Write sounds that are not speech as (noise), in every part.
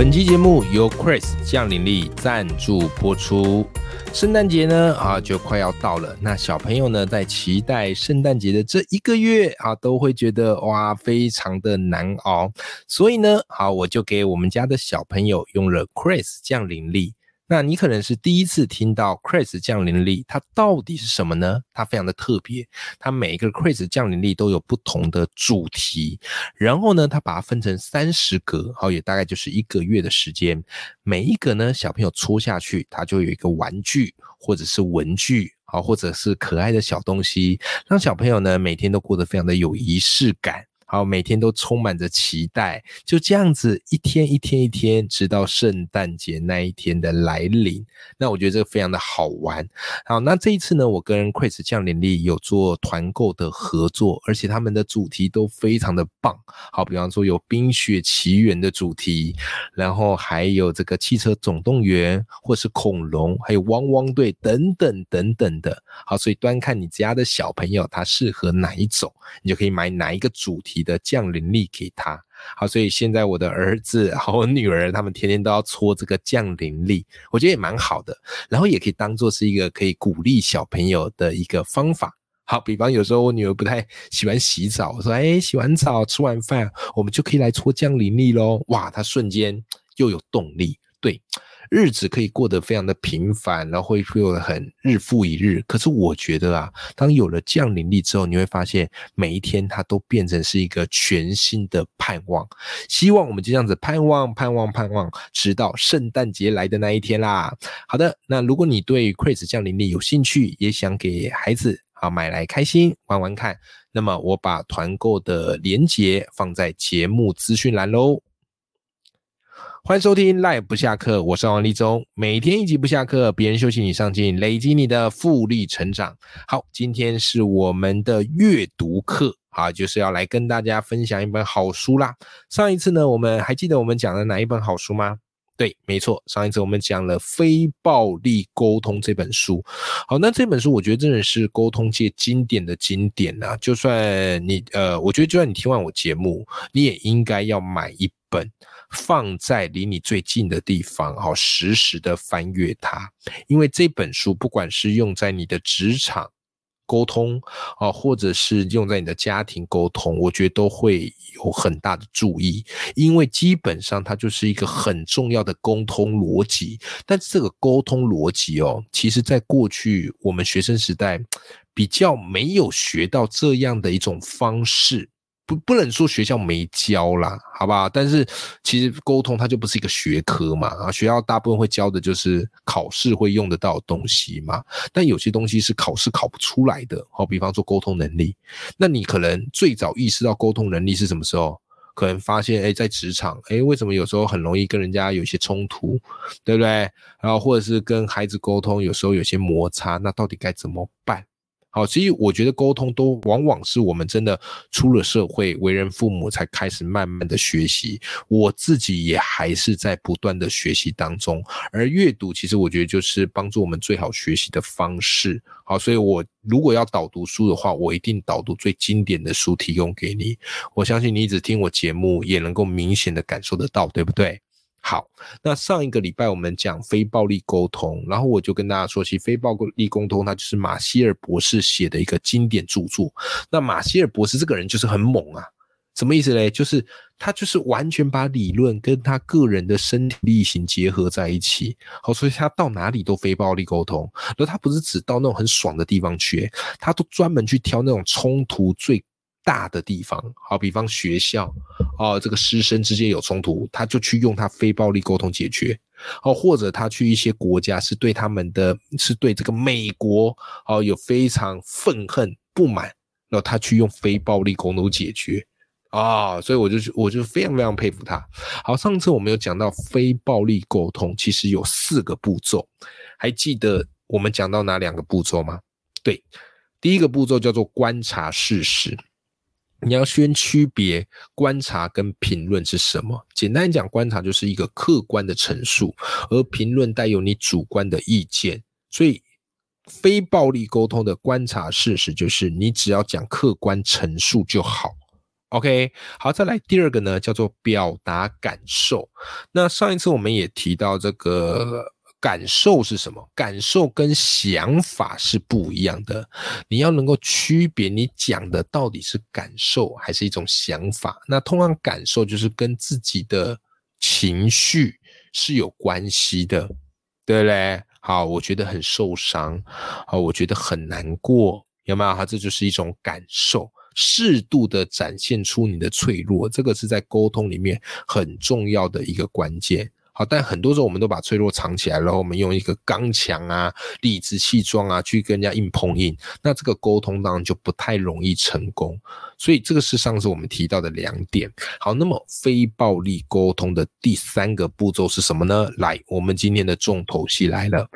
本期节目由 Chris 降临力赞助播出。圣诞节呢啊，就快要到了。那小朋友呢，在期待圣诞节的这一个月啊，都会觉得哇，非常的难熬。所以呢，好，我就给我们家的小朋友用了 Chris 降临力。那你可能是第一次听到 Chris 降临力，它到底是什么呢？它非常的特别，它每一个 Chris 降临力都有不同的主题，然后呢，它把它分成三十格，好，也大概就是一个月的时间。每一个呢，小朋友戳下去，它就有一个玩具或者是文具，好，或者是可爱的小东西，让小朋友呢每天都过得非常的有仪式感。好，每天都充满着期待，就这样子一天一天一天，直到圣诞节那一天的来临。那我觉得这个非常的好玩。好，那这一次呢，我跟 Chris 降临力有做团购的合作，而且他们的主题都非常的棒。好，比方说有冰雪奇缘的主题，然后还有这个汽车总动员，或是恐龙，还有汪汪队等等等等的。好，所以端看你家的小朋友他适合哪一种，你就可以买哪一个主题。的降临力给他，好，所以现在我的儿子 (laughs) 和我女儿他们天天都要搓这个降临力，我觉得也蛮好的，然后也可以当做是一个可以鼓励小朋友的一个方法。好，比方有时候我女儿不太喜欢洗澡，我说，哎，洗完澡吃完饭，我们就可以来搓降临力喽，哇，她瞬间又有动力，对。日子可以过得非常的平凡，然后会过得很日复一日。可是我觉得啊，当有了降临力之后，你会发现每一天它都变成是一个全新的盼望。希望我们就这样子盼望、盼望、盼望，直到圣诞节来的那一天啦。好的，那如果你对 Chris 降临力有兴趣，也想给孩子啊买来开心玩玩看，那么我把团购的链接放在节目资讯栏喽。欢迎收听赖不下课，我是王立忠。每天一集不下课，别人休息你上进，累积你的复利成长。好，今天是我们的阅读课，啊，就是要来跟大家分享一本好书啦。上一次呢，我们还记得我们讲了哪一本好书吗？对，没错，上一次我们讲了《非暴力沟通》这本书。好，那这本书我觉得真的是沟通界经典的经典啊！就算你呃，我觉得就算你听完我节目，你也应该要买一本。放在离你最近的地方，好，实时的翻阅它，因为这本书不管是用在你的职场沟通，啊，或者是用在你的家庭沟通，我觉得都会有很大的注意，因为基本上它就是一个很重要的沟通逻辑。但这个沟通逻辑哦，其实在过去我们学生时代比较没有学到这样的一种方式。不不能说学校没教啦，好不好？但是其实沟通它就不是一个学科嘛，啊，学校大部分会教的就是考试会用得到的东西嘛。但有些东西是考试考不出来的，好，比方说沟通能力。那你可能最早意识到沟通能力是什么时候？可能发现，哎，在职场，哎，为什么有时候很容易跟人家有一些冲突，对不对？然后或者是跟孩子沟通，有时候有些摩擦，那到底该怎么办？好，其实我觉得沟通都往往是我们真的出了社会、为人父母才开始慢慢的学习。我自己也还是在不断的学习当中。而阅读，其实我觉得就是帮助我们最好学习的方式。好，所以我如果要导读书的话，我一定导读最经典的书提供给你。我相信你一直听我节目，也能够明显的感受得到，对不对？好，那上一个礼拜我们讲非暴力沟通，然后我就跟大家说，其实非暴力沟通它就是马歇尔博士写的一个经典著作。那马歇尔博士这个人就是很猛啊，什么意思嘞？就是他就是完全把理论跟他个人的身体力行结合在一起。好，所以他到哪里都非暴力沟通，而他不是只到那种很爽的地方去，他都专门去挑那种冲突最。大的地方，好比方学校，哦，这个师生之间有冲突，他就去用他非暴力沟通解决，哦，或者他去一些国家是对他们的，是对这个美国，哦，有非常愤恨不满，然后他去用非暴力沟通解决，啊，所以我就我就非常非常佩服他。好，上次我们有讲到非暴力沟通，其实有四个步骤，还记得我们讲到哪两个步骤吗？对，第一个步骤叫做观察事实。你要先区别观察跟评论是什么。简单讲，观察就是一个客观的陈述，而评论带有你主观的意见。所以，非暴力沟通的观察事实就是，你只要讲客观陈述就好。OK，好，再来第二个呢，叫做表达感受。那上一次我们也提到这个。感受是什么？感受跟想法是不一样的。你要能够区别，你讲的到底是感受还是一种想法？那通常感受就是跟自己的情绪是有关系的，对不对？好，我觉得很受伤，好，我觉得很难过，有没有？哈，这就是一种感受，适度的展现出你的脆弱，这个是在沟通里面很重要的一个关键。好，但很多时候我们都把脆弱藏起来，然后我们用一个刚强啊、理直气壮啊去跟人家硬碰硬，那这个沟通当然就不太容易成功。所以这个是上次我们提到的两点。好，那么非暴力沟通的第三个步骤是什么呢？来，我们今天的重头戏来了。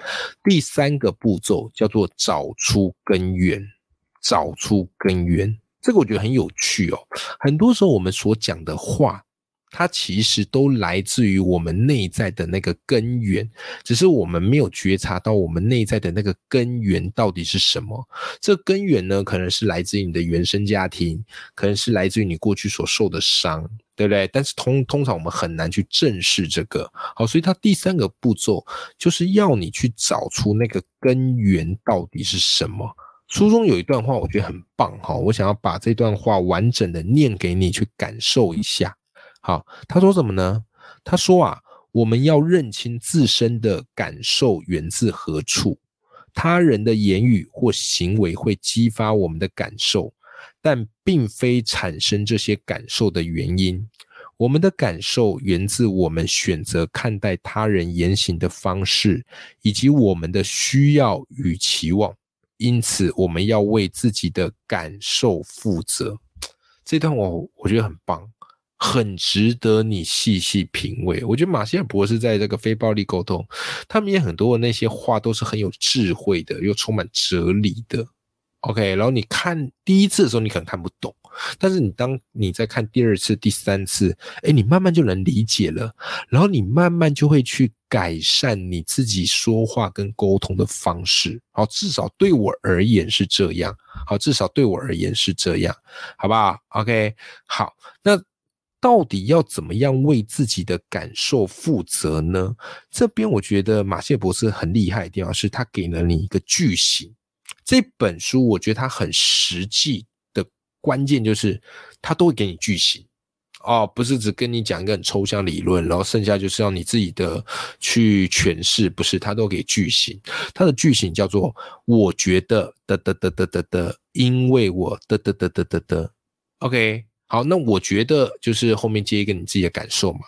第三个步骤叫做找出根源，找出根源。这个我觉得很有趣哦。很多时候我们所讲的话。它其实都来自于我们内在的那个根源，只是我们没有觉察到我们内在的那个根源到底是什么。这根源呢，可能是来自于你的原生家庭，可能是来自于你过去所受的伤，对不对？但是通通常我们很难去正视这个。好，所以它第三个步骤就是要你去找出那个根源到底是什么。书中有一段话，我觉得很棒哈，我想要把这段话完整的念给你去感受一下。好，他说什么呢？他说啊，我们要认清自身的感受源自何处。他人的言语或行为会激发我们的感受，但并非产生这些感受的原因。我们的感受源自我们选择看待他人言行的方式，以及我们的需要与期望。因此，我们要为自己的感受负责。这段我我觉得很棒。很值得你细细品味。我觉得马歇尔博士在这个非暴力沟通，他们也很多的那些话都是很有智慧的，又充满哲理的。OK，然后你看第一次的时候，你可能看不懂，但是你当你在看第二次、第三次，哎，你慢慢就能理解了，然后你慢慢就会去改善你自己说话跟沟通的方式。好，至少对我而言是这样。好，至少对我而言是这样，好不好？OK，好，那。到底要怎么样为自己的感受负责呢？这边我觉得马谢博士很厉害的地方是他给了你一个句型。这本书我觉得它很实际的关键就是他都会给你句型哦，不是只跟你讲一个很抽象理论，然后剩下就是要你自己的去诠释，不是他都给句型。他的句型叫做我觉得的的的的的的，因为我的的的的的的，OK。好，那我觉得就是后面接一个你自己的感受嘛，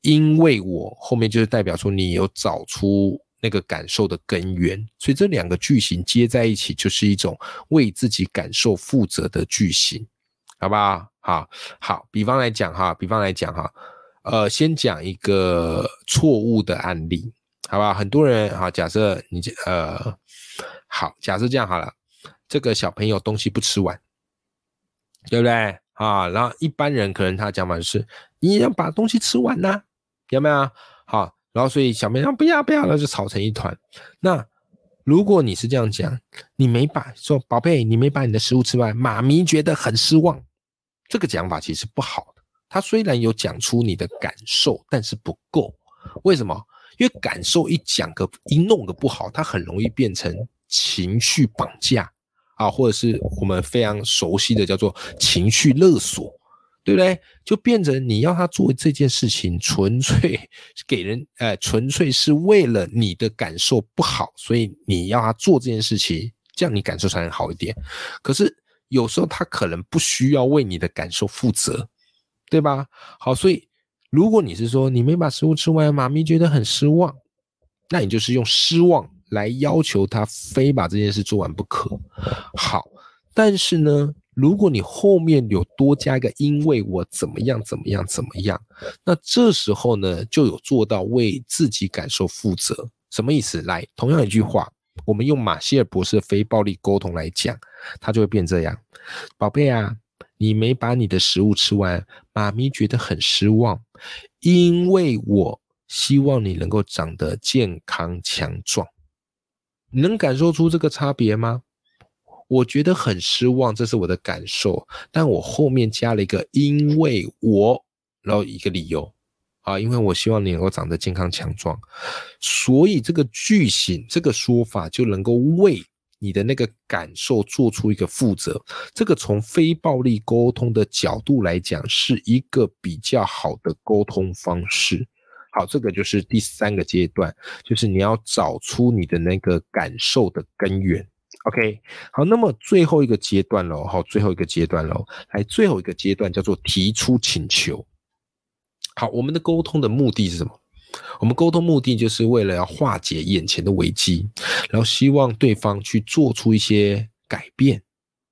因为我后面就是代表说你有找出那个感受的根源，所以这两个句型接在一起就是一种为自己感受负责的句型，好不好？好，好，比方来讲哈，比方来讲哈，呃，先讲一个错误的案例，好不好？很多人哈，假设你呃，好，假设这样好了，这个小朋友东西不吃完，对不对？啊，然后一般人可能他讲法是你要把东西吃完呐，有没有？好，然后所以小妹说不要不要，那就吵成一团。那如果你是这样讲，你没把说宝贝，你没把你的食物吃完，妈咪觉得很失望。这个讲法其实不好的。他虽然有讲出你的感受，但是不够。为什么？因为感受一讲个一弄个不好，它很容易变成情绪绑架。啊，或者是我们非常熟悉的叫做情绪勒索，对不对？就变成你要他做这件事情，纯粹给人，哎，纯粹是为了你的感受不好，所以你要他做这件事情，这样你感受才能好一点。可是有时候他可能不需要为你的感受负责，对吧？好，所以如果你是说你没把食物吃完，妈咪觉得很失望，那你就是用失望。来要求他非把这件事做完不可。好，但是呢，如果你后面有多加一个“因为我怎么样怎么样怎么样”，那这时候呢，就有做到为自己感受负责。什么意思？来，同样一句话，我们用马歇尔博士的非暴力沟通来讲，他就会变这样：宝贝啊，你没把你的食物吃完，妈咪觉得很失望，因为我希望你能够长得健康强壮。你能感受出这个差别吗？我觉得很失望，这是我的感受。但我后面加了一个“因为我”，然后一个理由啊，因为我希望你能够长得健康强壮，所以这个句型、这个说法就能够为你的那个感受做出一个负责。这个从非暴力沟通的角度来讲，是一个比较好的沟通方式。好，这个就是第三个阶段，就是你要找出你的那个感受的根源。OK，好，那么最后一个阶段喽，好，最后一个阶段喽，来，最后一个阶段叫做提出请求。好，我们的沟通的目的是什么？我们沟通目的就是为了要化解眼前的危机，然后希望对方去做出一些改变，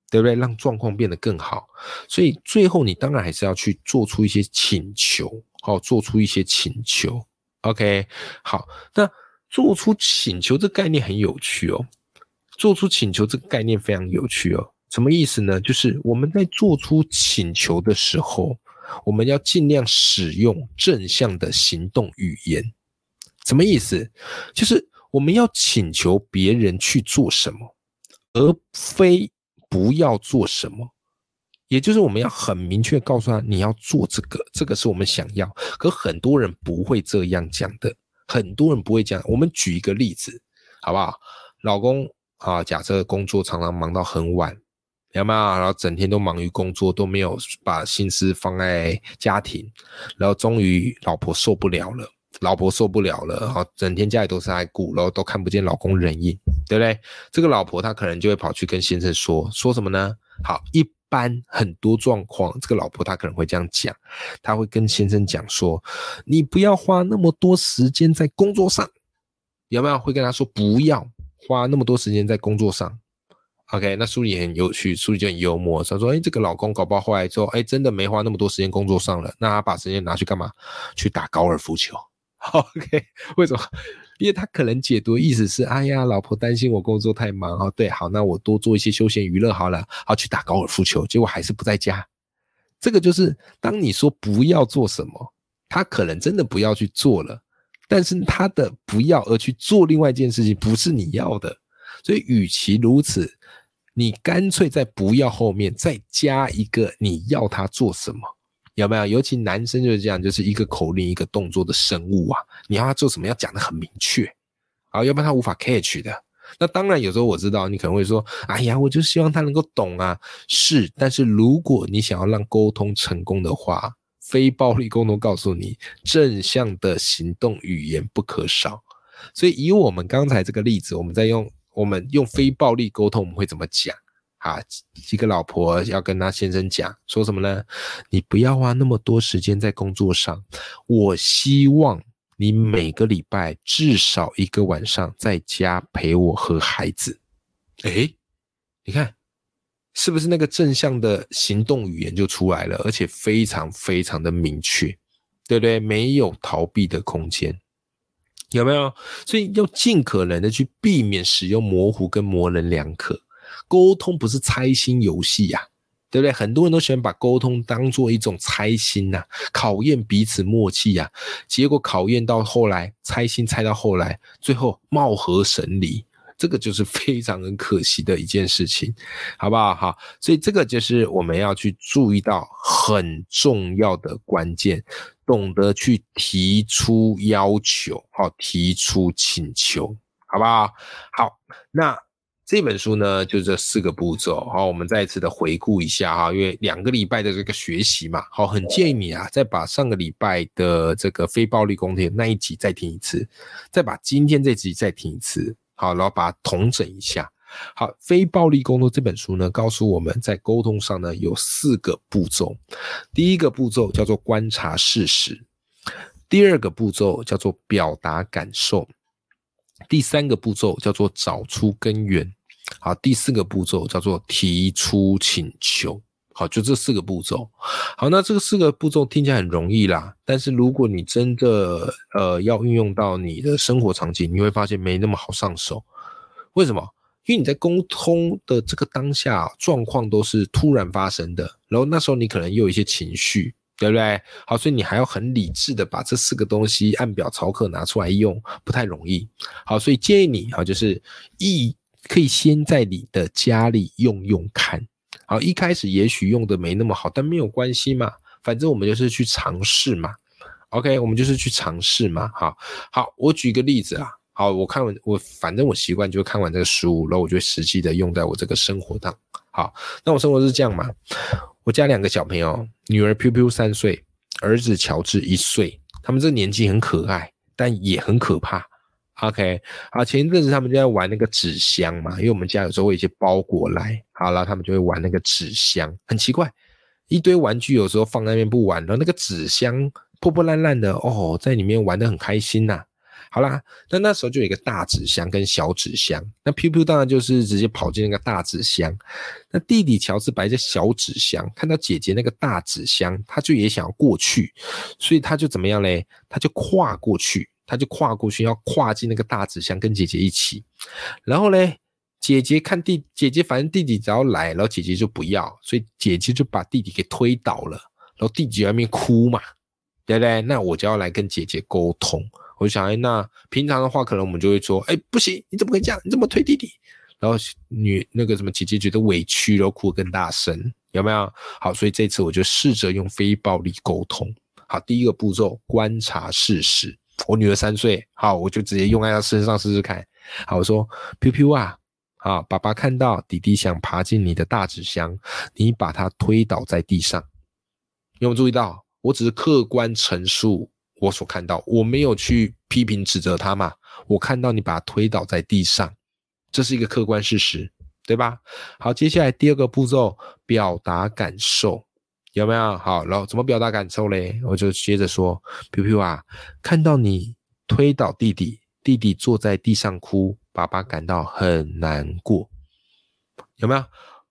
对不对？让状况变得更好。所以最后你当然还是要去做出一些请求。好，做出一些请求，OK，好，那做出请求这概念很有趣哦。做出请求这个概念非常有趣哦。什么意思呢？就是我们在做出请求的时候，我们要尽量使用正向的行动语言。什么意思？就是我们要请求别人去做什么，而非不要做什么。也就是我们要很明确告诉他，你要做这个，这个是我们想要。可很多人不会这样讲的，很多人不会讲。我们举一个例子，好不好？老公啊，假设工作常常忙到很晚，有没有？然后整天都忙于工作，都没有把心思放在家庭。然后终于老婆受不了了，老婆受不了了，好，整天家里都是爱顾，然后都看不见老公人影，对不对？这个老婆她可能就会跑去跟先生说，说什么呢？好一。般很多状况，这个老婆她可能会这样讲，她会跟先生讲说：“你不要花那么多时间在工作上，有没有？”会跟他说：“不要花那么多时间在工作上。” OK，那书里很有趣，书里就很幽默，他说：“哎，这个老公搞不好后来之后，哎，真的没花那么多时间工作上了，那他把时间拿去干嘛？去打高尔夫球。”OK，为什么？因为他可能解读意思是，哎呀，老婆担心我工作太忙哦，对，好，那我多做一些休闲娱乐好了，好去打高尔夫球，结果还是不在家。这个就是当你说不要做什么，他可能真的不要去做了，但是他的不要而去做另外一件事情，不是你要的，所以与其如此，你干脆在不要后面再加一个你要他做什么。有没有？尤其男生就是这样，就是一个口令一个动作的生物啊！你要他做什么，要讲的很明确啊，要不然他无法 catch 的。那当然，有时候我知道你可能会说：“哎呀，我就希望他能够懂啊。”是，但是如果你想要让沟通成功的话，非暴力沟通告诉你，正向的行动语言不可少。所以，以我们刚才这个例子，我们在用我们用非暴力沟通，我们会怎么讲？啊，几个老婆要跟他先生讲，说什么呢？你不要花那么多时间在工作上，我希望你每个礼拜至少一个晚上在家陪我和孩子。诶，你看是不是那个正向的行动语言就出来了，而且非常非常的明确，对不对？没有逃避的空间，有没有？所以要尽可能的去避免使用模糊跟模棱两可。沟通不是猜心游戏呀，对不对？很多人都喜欢把沟通当做一种猜心呐，考验彼此默契呀。结果考验到后来，猜心猜到后来，最后貌合神离，这个就是非常很可惜的一件事情，好不好？好，所以这个就是我们要去注意到很重要的关键，懂得去提出要求，好，提出请求，好不好？好，那。这本书呢，就这四个步骤。好，我们再一次的回顾一下哈，因为两个礼拜的这个学习嘛，好，很建议你啊，再把上个礼拜的这个非暴力宫廷那一集再听一次，再把今天这集再听一次，好，然后把它统整一下。好，非暴力沟通这本书呢，告诉我们在沟通上呢有四个步骤。第一个步骤叫做观察事实，第二个步骤叫做表达感受，第三个步骤叫做找出根源。好，第四个步骤叫做提出请求。好，就这四个步骤。好，那这个四个步骤听起来很容易啦，但是如果你真的呃要运用到你的生活场景，你会发现没那么好上手。为什么？因为你在沟通的这个当下状况都是突然发生的，然后那时候你可能又有一些情绪，对不对？好，所以你还要很理智的把这四个东西按表操课拿出来用，不太容易。好，所以建议你哈，就是一可以先在你的家里用用看。好，一开始也许用的没那么好，但没有关系嘛，反正我们就是去尝试嘛。OK，我们就是去尝试嘛。好，好，我举个例子啊。好，我看完我反正我习惯就看完这个书，然后我就实际的用在我这个生活当。好，那我生活是这样嘛？我家两个小朋友，女儿 Piu Piu 三岁，儿子乔治一岁，他们这年纪很可爱，但也很可怕。OK，好，前一阵子他们就在玩那个纸箱嘛，因为我们家有时候会一些包裹来，好了，他们就会玩那个纸箱，很奇怪，一堆玩具有时候放在那边不玩，然后那个纸箱破破烂烂的，哦，在里面玩的很开心呐。好啦，那那时候就有一个大纸箱跟小纸箱，那 Piu Piu 当然就是直接跑进那个大纸箱。那弟弟乔治摆在小纸箱，看到姐姐那个大纸箱，他就也想要过去，所以他就怎么样嘞？他就跨过去，他就跨过去要跨进那个大纸箱跟姐姐一起。然后嘞，姐姐看弟姐姐，反正弟弟只要来，然后姐姐就不要，所以姐姐就把弟弟给推倒了，然后弟弟在那边哭嘛，对不对？那我就要来跟姐姐沟通。我就想，哎，那平常的话，可能我们就会说，哎，不行，你怎么可以这样？你怎么推弟弟？然后女那个什么姐姐觉得委屈，然后哭得更大声，有没有？好，所以这次我就试着用非暴力沟通。好，第一个步骤，观察事实。我女儿三岁，好，我就直接用在她身上试试看。好，我说，Piu Piu 啊，好，爸爸看到弟弟想爬进你的大纸箱，你把他推倒在地上。有没有注意到？我只是客观陈述。我所看到，我没有去批评指责他嘛。我看到你把他推倒在地上，这是一个客观事实，对吧？好，接下来第二个步骤，表达感受，有没有？好，然后怎么表达感受嘞？我就接着说，Piu Piu 啊，看到你推倒弟弟，弟弟坐在地上哭，爸爸感到很难过，有没有？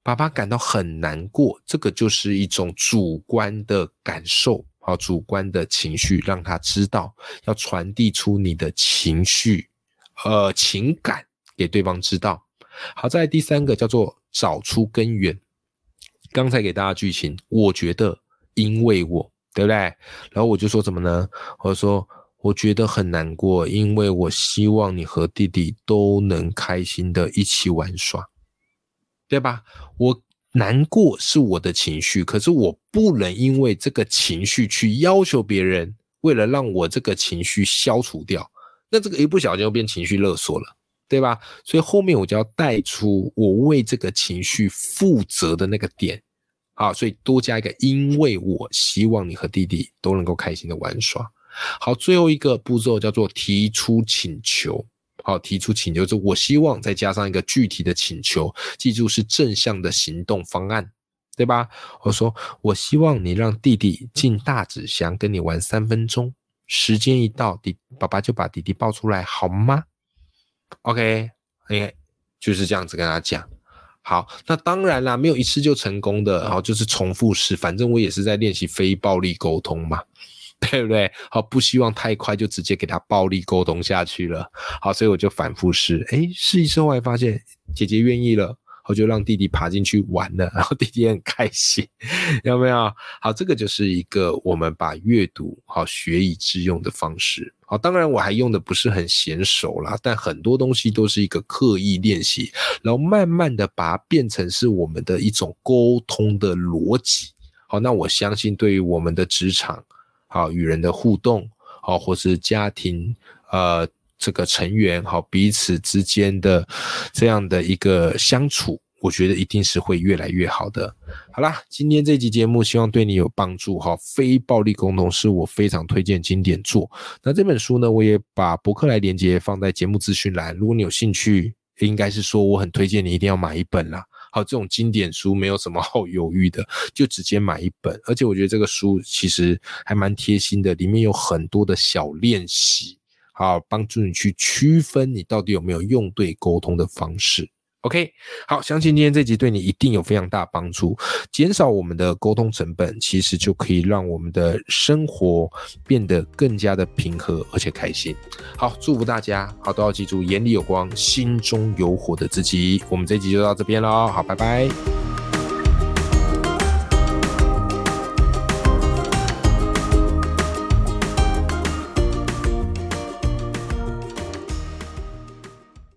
爸爸感到很难过，这个就是一种主观的感受。好，主观的情绪让他知道，要传递出你的情绪，呃，情感给对方知道。好，在第三个叫做找出根源。刚才给大家剧情，我觉得因为我，对不对？然后我就说什么呢？我说我觉得很难过，因为我希望你和弟弟都能开心的一起玩耍，对吧？我。难过是我的情绪，可是我不能因为这个情绪去要求别人，为了让我这个情绪消除掉，那这个一不小心就变情绪勒索了，对吧？所以后面我就要带出我为这个情绪负责的那个点，好，所以多加一个，因为我希望你和弟弟都能够开心的玩耍。好，最后一个步骤叫做提出请求。好，提出请求，就我希望再加上一个具体的请求，记住是正向的行动方案，对吧？我说，我希望你让弟弟进大纸箱跟你玩三分钟，时间一到，弟爸爸就把弟弟抱出来，好吗？OK，哎，就是这样子跟他讲。好，那当然啦，没有一次就成功的，然后，就是重复试，反正我也是在练习非暴力沟通嘛。(laughs) 对不对？好，不希望太快就直接给他暴力沟通下去了。好，所以我就反复试，哎，试一试后来发现姐姐愿意了，我就让弟弟爬进去玩了，然后弟弟很开心，有没有？好，这个就是一个我们把阅读好学以致用的方式。好，当然我还用的不是很娴熟啦，但很多东西都是一个刻意练习，然后慢慢的把它变成是我们的一种沟通的逻辑。好，那我相信对于我们的职场。好，与人的互动，好，或是家庭，呃，这个成员，好，彼此之间的这样的一个相处，我觉得一定是会越来越好的。好啦，今天这集节目希望对你有帮助。哈，非暴力沟通是我非常推荐经典作。那这本书呢，我也把博客来连接放在节目资讯栏，如果你有兴趣，应该是说我很推荐你一定要买一本啦。好，这种经典书没有什么好犹豫的，就直接买一本。而且我觉得这个书其实还蛮贴心的，里面有很多的小练习，好帮助你去区分你到底有没有用对沟通的方式。OK，好，相信今天这集对你一定有非常大帮助，减少我们的沟通成本，其实就可以让我们的生活变得更加的平和而且开心。好，祝福大家，好都要记住，眼里有光，心中有火的自己。我们这集就到这边喽，好，拜拜。